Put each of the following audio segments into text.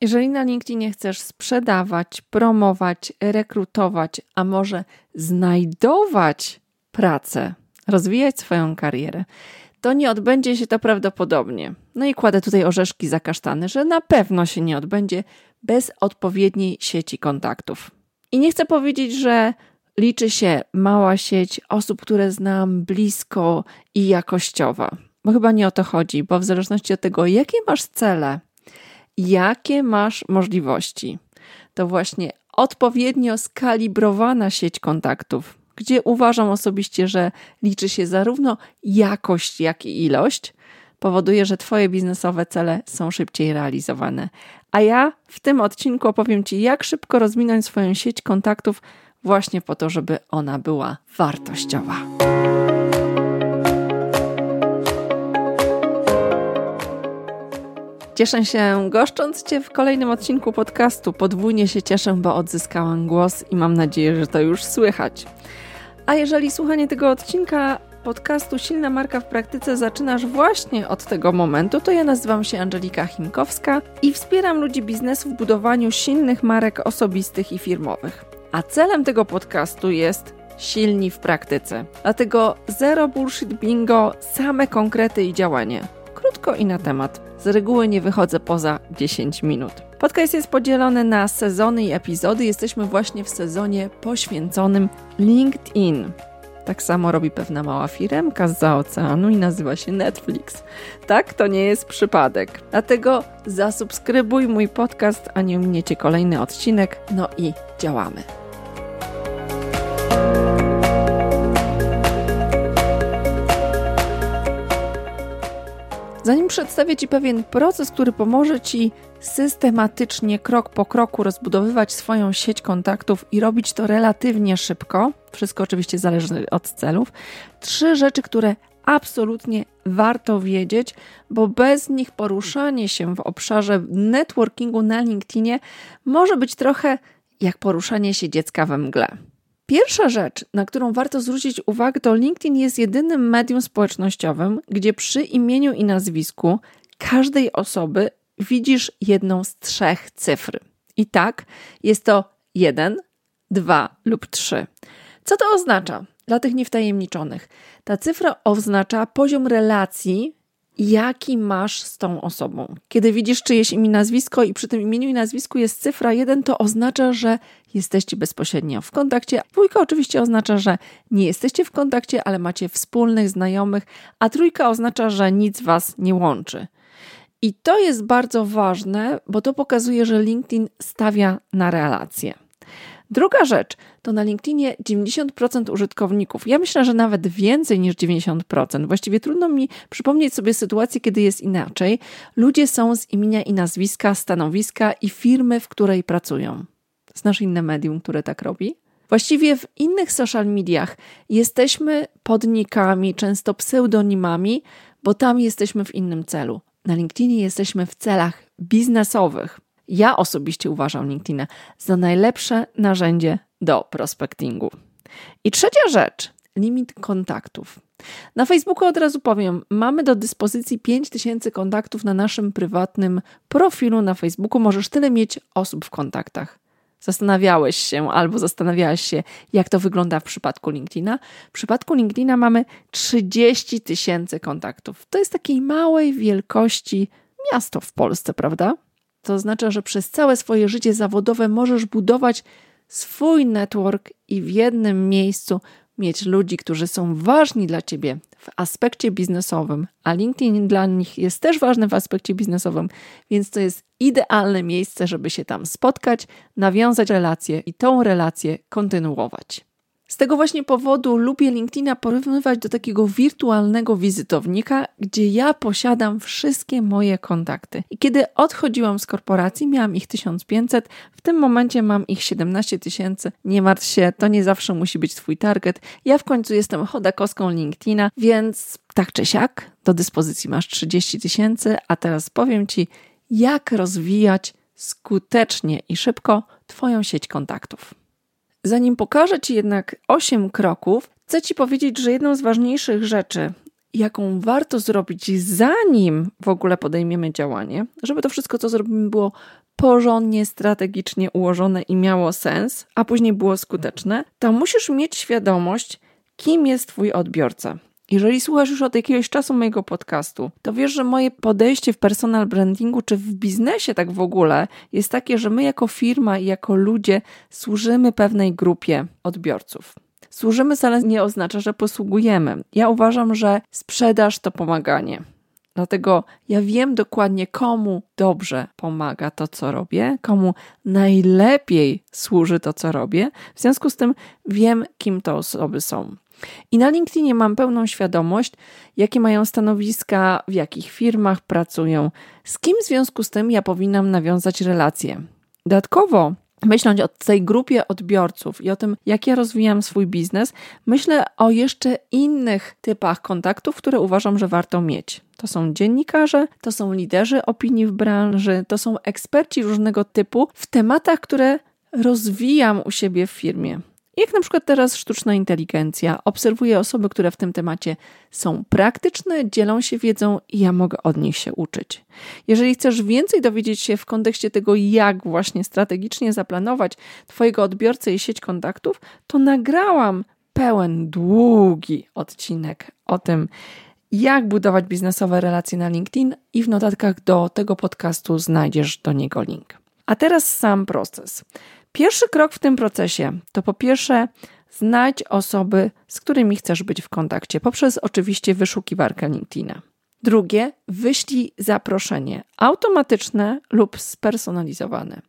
Jeżeli na LinkedInie chcesz sprzedawać, promować, rekrutować, a może znajdować pracę, rozwijać swoją karierę, to nie odbędzie się to prawdopodobnie. No i kładę tutaj orzeszki zakasztane, że na pewno się nie odbędzie bez odpowiedniej sieci kontaktów. I nie chcę powiedzieć, że liczy się mała sieć osób, które znam blisko i jakościowa, bo chyba nie o to chodzi, bo w zależności od tego, jakie masz cele, jakie masz możliwości, to właśnie odpowiednio skalibrowana sieć kontaktów, gdzie uważam osobiście, że liczy się zarówno jakość, jak i ilość, powoduje, że Twoje biznesowe cele są szybciej realizowane. A ja w tym odcinku opowiem Ci, jak szybko rozwinąć swoją sieć kontaktów, właśnie po to, żeby ona była wartościowa. Cieszę się goszcząc Cię w kolejnym odcinku podcastu. Podwójnie się cieszę, bo odzyskałam głos i mam nadzieję, że to już słychać. A jeżeli słuchanie tego odcinka podcastu Silna Marka w Praktyce zaczynasz właśnie od tego momentu, to ja nazywam się Angelika Chimkowska i wspieram ludzi biznesu w budowaniu silnych marek osobistych i firmowych. A celem tego podcastu jest silni w praktyce. Dlatego zero bullshit bingo, same konkrety i działanie. I na temat. Z reguły nie wychodzę poza 10 minut. Podcast jest podzielony na sezony i epizody. Jesteśmy właśnie w sezonie poświęconym LinkedIn. Tak samo robi pewna mała firemka z oceanu i nazywa się Netflix. Tak, to nie jest przypadek. Dlatego zasubskrybuj mój podcast, a nie ominiecie kolejny odcinek. No i działamy. Zanim przedstawię Ci pewien proces, który pomoże Ci systematycznie, krok po kroku rozbudowywać swoją sieć kontaktów i robić to relatywnie szybko, wszystko oczywiście zależy od celów, trzy rzeczy, które absolutnie warto wiedzieć, bo bez nich poruszanie się w obszarze networkingu na LinkedInie może być trochę jak poruszanie się dziecka we mgle. Pierwsza rzecz, na którą warto zwrócić uwagę, to LinkedIn jest jedynym medium społecznościowym, gdzie przy imieniu i nazwisku każdej osoby widzisz jedną z trzech cyfr. I tak jest to jeden, dwa lub trzy. Co to oznacza? Dla tych niewtajemniczonych. Ta cyfra oznacza poziom relacji jaki masz z tą osobą. Kiedy widzisz czyjeś imię, nazwisko i przy tym imieniu i nazwisku jest cyfra 1, to oznacza, że jesteście bezpośrednio w kontakcie. Dwójka oczywiście oznacza, że nie jesteście w kontakcie, ale macie wspólnych znajomych, a trójka oznacza, że nic was nie łączy. I to jest bardzo ważne, bo to pokazuje, że LinkedIn stawia na relacje. Druga rzecz to na LinkedInie 90% użytkowników. Ja myślę, że nawet więcej niż 90%. Właściwie trudno mi przypomnieć sobie sytuację, kiedy jest inaczej. Ludzie są z imienia i nazwiska, stanowiska i firmy, w której pracują. Znasz inne medium, które tak robi? Właściwie w innych social mediach jesteśmy podnikami, często pseudonimami, bo tam jesteśmy w innym celu. Na LinkedInie jesteśmy w celach biznesowych. Ja osobiście uważam LinkedIna za najlepsze narzędzie do prospectingu. I trzecia rzecz, limit kontaktów. Na Facebooku od razu powiem, mamy do dyspozycji 5000 kontaktów na naszym prywatnym profilu na Facebooku. Możesz tyle mieć osób w kontaktach. Zastanawiałeś się albo zastanawiałaś się, jak to wygląda w przypadku LinkedIna. W przypadku LinkedIna mamy 30 tysięcy kontaktów. To jest takiej małej wielkości miasto w Polsce, prawda? To oznacza, że przez całe swoje życie zawodowe możesz budować swój network i w jednym miejscu mieć ludzi, którzy są ważni dla ciebie w aspekcie biznesowym, a LinkedIn dla nich jest też ważny w aspekcie biznesowym, więc to jest idealne miejsce, żeby się tam spotkać, nawiązać relacje i tą relację kontynuować. Z tego właśnie powodu lubię LinkedIna porównywać do takiego wirtualnego wizytownika, gdzie ja posiadam wszystkie moje kontakty. I kiedy odchodziłam z korporacji, miałam ich 1500, w tym momencie mam ich 17 tysięcy. Nie martw się, to nie zawsze musi być Twój target. Ja w końcu jestem chodakowską LinkedIna, więc tak czy siak, do dyspozycji masz 30 tysięcy, a teraz powiem Ci, jak rozwijać skutecznie i szybko Twoją sieć kontaktów. Zanim pokażę Ci jednak 8 kroków, chcę Ci powiedzieć, że jedną z ważniejszych rzeczy, jaką warto zrobić, zanim w ogóle podejmiemy działanie, żeby to wszystko, co zrobimy, było porządnie, strategicznie ułożone i miało sens, a później było skuteczne, to musisz mieć świadomość, kim jest Twój odbiorca. Jeżeli słuchasz już od jakiegoś czasu mojego podcastu, to wiesz, że moje podejście w personal brandingu czy w biznesie tak w ogóle jest takie, że my jako firma i jako ludzie służymy pewnej grupie odbiorców. Służymy wcale nie oznacza, że posługujemy. Ja uważam, że sprzedaż to pomaganie. Dlatego ja wiem dokładnie, komu dobrze pomaga to, co robię, komu najlepiej służy to, co robię. W związku z tym wiem, kim te osoby są. I na LinkedInie mam pełną świadomość, jakie mają stanowiska, w jakich firmach pracują, z kim w związku z tym ja powinnam nawiązać relacje. Dodatkowo, myśląc o tej grupie odbiorców i o tym, jak ja rozwijam swój biznes, myślę o jeszcze innych typach kontaktów, które uważam, że warto mieć. To są dziennikarze, to są liderzy opinii w branży, to są eksperci różnego typu w tematach, które rozwijam u siebie w firmie. Jak na przykład teraz sztuczna inteligencja. Obserwuję osoby, które w tym temacie są praktyczne, dzielą się wiedzą i ja mogę od nich się uczyć. Jeżeli chcesz więcej dowiedzieć się w kontekście tego, jak właśnie strategicznie zaplanować Twojego odbiorcę i sieć kontaktów, to nagrałam pełen, długi odcinek o tym, jak budować biznesowe relacje na LinkedIn i w notatkach do tego podcastu znajdziesz do niego link. A teraz sam proces. Pierwszy krok w tym procesie to po pierwsze znajdź osoby, z którymi chcesz być w kontakcie, poprzez oczywiście wyszukiwarkę LinkedIna. Drugie, wyślij zaproszenie automatyczne lub spersonalizowane.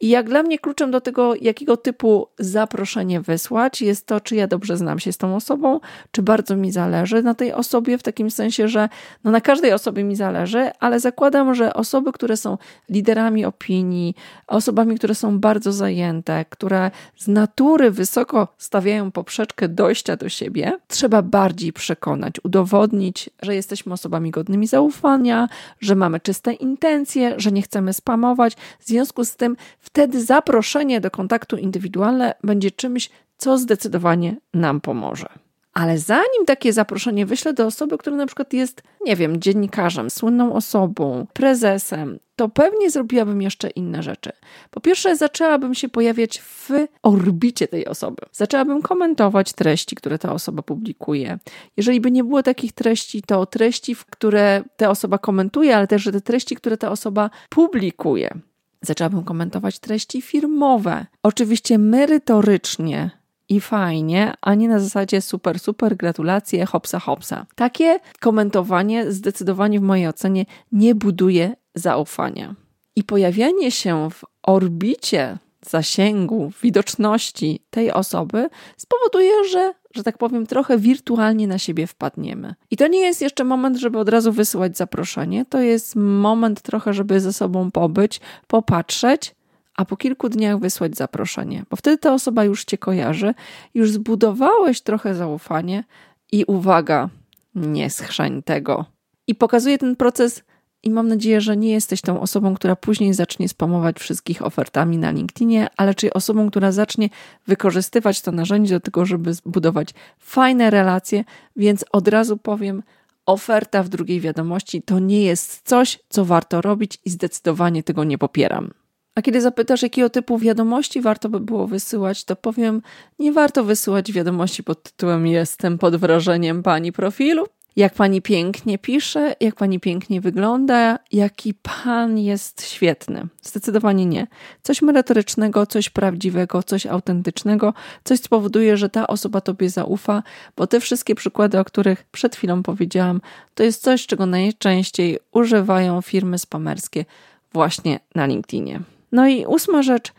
I jak dla mnie kluczem do tego, jakiego typu zaproszenie wysłać, jest to, czy ja dobrze znam się z tą osobą, czy bardzo mi zależy na tej osobie, w takim sensie, że no na każdej osobie mi zależy, ale zakładam, że osoby, które są liderami opinii, osobami, które są bardzo zajęte, które z natury wysoko stawiają poprzeczkę dojścia do siebie, trzeba bardziej przekonać, udowodnić, że jesteśmy osobami godnymi zaufania, że mamy czyste intencje, że nie chcemy spamować. W związku z tym wtedy zaproszenie do kontaktu indywidualne będzie czymś, co zdecydowanie nam pomoże. Ale zanim takie zaproszenie wyślę do osoby, która na przykład jest, nie wiem, dziennikarzem, słynną osobą, prezesem, to pewnie zrobiłabym jeszcze inne rzeczy. Po pierwsze, zaczęłabym się pojawiać w orbicie tej osoby. Zaczęłabym komentować treści, które ta osoba publikuje. Jeżeli by nie było takich treści, to treści, w które ta osoba komentuje, ale też te treści, które ta osoba publikuje. Zaczęłabym komentować treści firmowe. Oczywiście merytorycznie, i fajnie, a nie na zasadzie super, super, gratulacje, hopsa, hopsa. Takie komentowanie zdecydowanie w mojej ocenie nie buduje zaufania. I pojawianie się w orbicie zasięgu, widoczności tej osoby spowoduje, że, że tak powiem, trochę wirtualnie na siebie wpadniemy. I to nie jest jeszcze moment, żeby od razu wysyłać zaproszenie, to jest moment trochę, żeby ze sobą pobyć, popatrzeć, a po kilku dniach wysłać zaproszenie, bo wtedy ta osoba już cię kojarzy, już zbudowałeś trochę zaufanie i uwaga, nie schrzeń tego. I pokazuje ten proces i mam nadzieję, że nie jesteś tą osobą, która później zacznie spamować wszystkich ofertami na LinkedInie, ale czy osobą, która zacznie wykorzystywać to narzędzie do tego, żeby zbudować fajne relacje, więc od razu powiem, oferta w drugiej wiadomości to nie jest coś, co warto robić i zdecydowanie tego nie popieram. A kiedy zapytasz, jakiego typu wiadomości warto by było wysyłać, to powiem, nie warto wysyłać wiadomości pod tytułem Jestem pod wrażeniem pani profilu. Jak pani pięknie pisze, jak pani pięknie wygląda, jaki pan jest świetny. Zdecydowanie nie. Coś merytorycznego, coś prawdziwego, coś autentycznego, coś spowoduje, że ta osoba tobie zaufa, bo te wszystkie przykłady, o których przed chwilą powiedziałam, to jest coś, czego najczęściej używają firmy spamerskie właśnie na LinkedInie. No i ósma rzecz,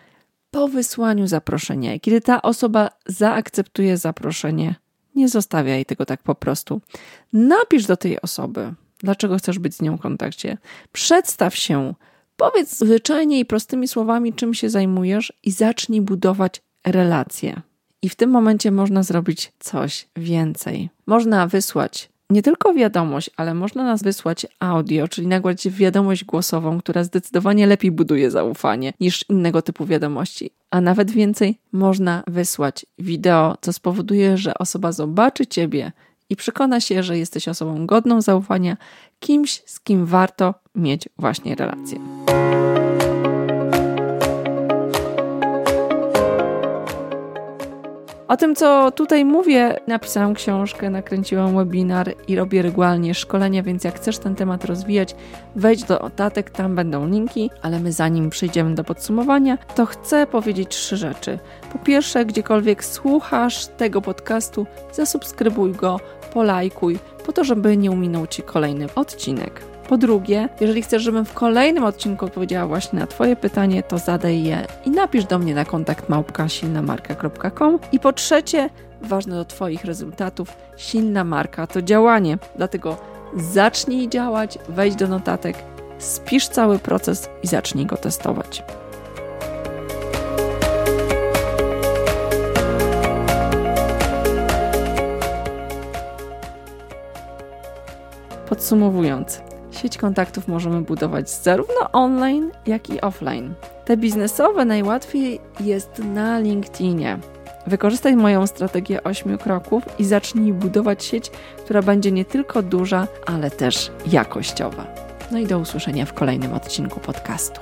po wysłaniu zaproszenia, kiedy ta osoba zaakceptuje zaproszenie, nie zostawiaj tego tak po prostu. Napisz do tej osoby, dlaczego chcesz być z nią w kontakcie. Przedstaw się, powiedz zwyczajnie i prostymi słowami, czym się zajmujesz i zacznij budować relacje. I w tym momencie można zrobić coś więcej. Można wysłać nie tylko wiadomość, ale można nas wysłać audio, czyli nagrać wiadomość głosową, która zdecydowanie lepiej buduje zaufanie niż innego typu wiadomości. A nawet więcej, można wysłać wideo, co spowoduje, że osoba zobaczy Ciebie i przekona się, że jesteś osobą godną zaufania, kimś, z kim warto mieć właśnie relację. O tym, co tutaj mówię, napisałam książkę, nakręciłam webinar i robię regularnie szkolenia, więc jak chcesz ten temat rozwijać, wejdź do otatek, tam będą linki, ale my zanim przejdziemy do podsumowania, to chcę powiedzieć trzy rzeczy. Po pierwsze, gdziekolwiek słuchasz tego podcastu, zasubskrybuj go, polajkuj, po to, żeby nie uminął Ci kolejny odcinek. Po drugie, jeżeli chcesz, żebym w kolejnym odcinku odpowiedziała właśnie na Twoje pytanie, to zadaj je i napisz do mnie na kontakt małpka.silnamarka.com. I po trzecie, ważne do Twoich rezultatów, silna marka to działanie. Dlatego zacznij działać, wejdź do notatek, spisz cały proces i zacznij go testować. Podsumowując, sieć kontaktów możemy budować zarówno online, jak i offline. Te biznesowe najłatwiej jest na LinkedInie. Wykorzystaj moją strategię 8 kroków i zacznij budować sieć, która będzie nie tylko duża, ale też jakościowa. No i do usłyszenia w kolejnym odcinku podcastu.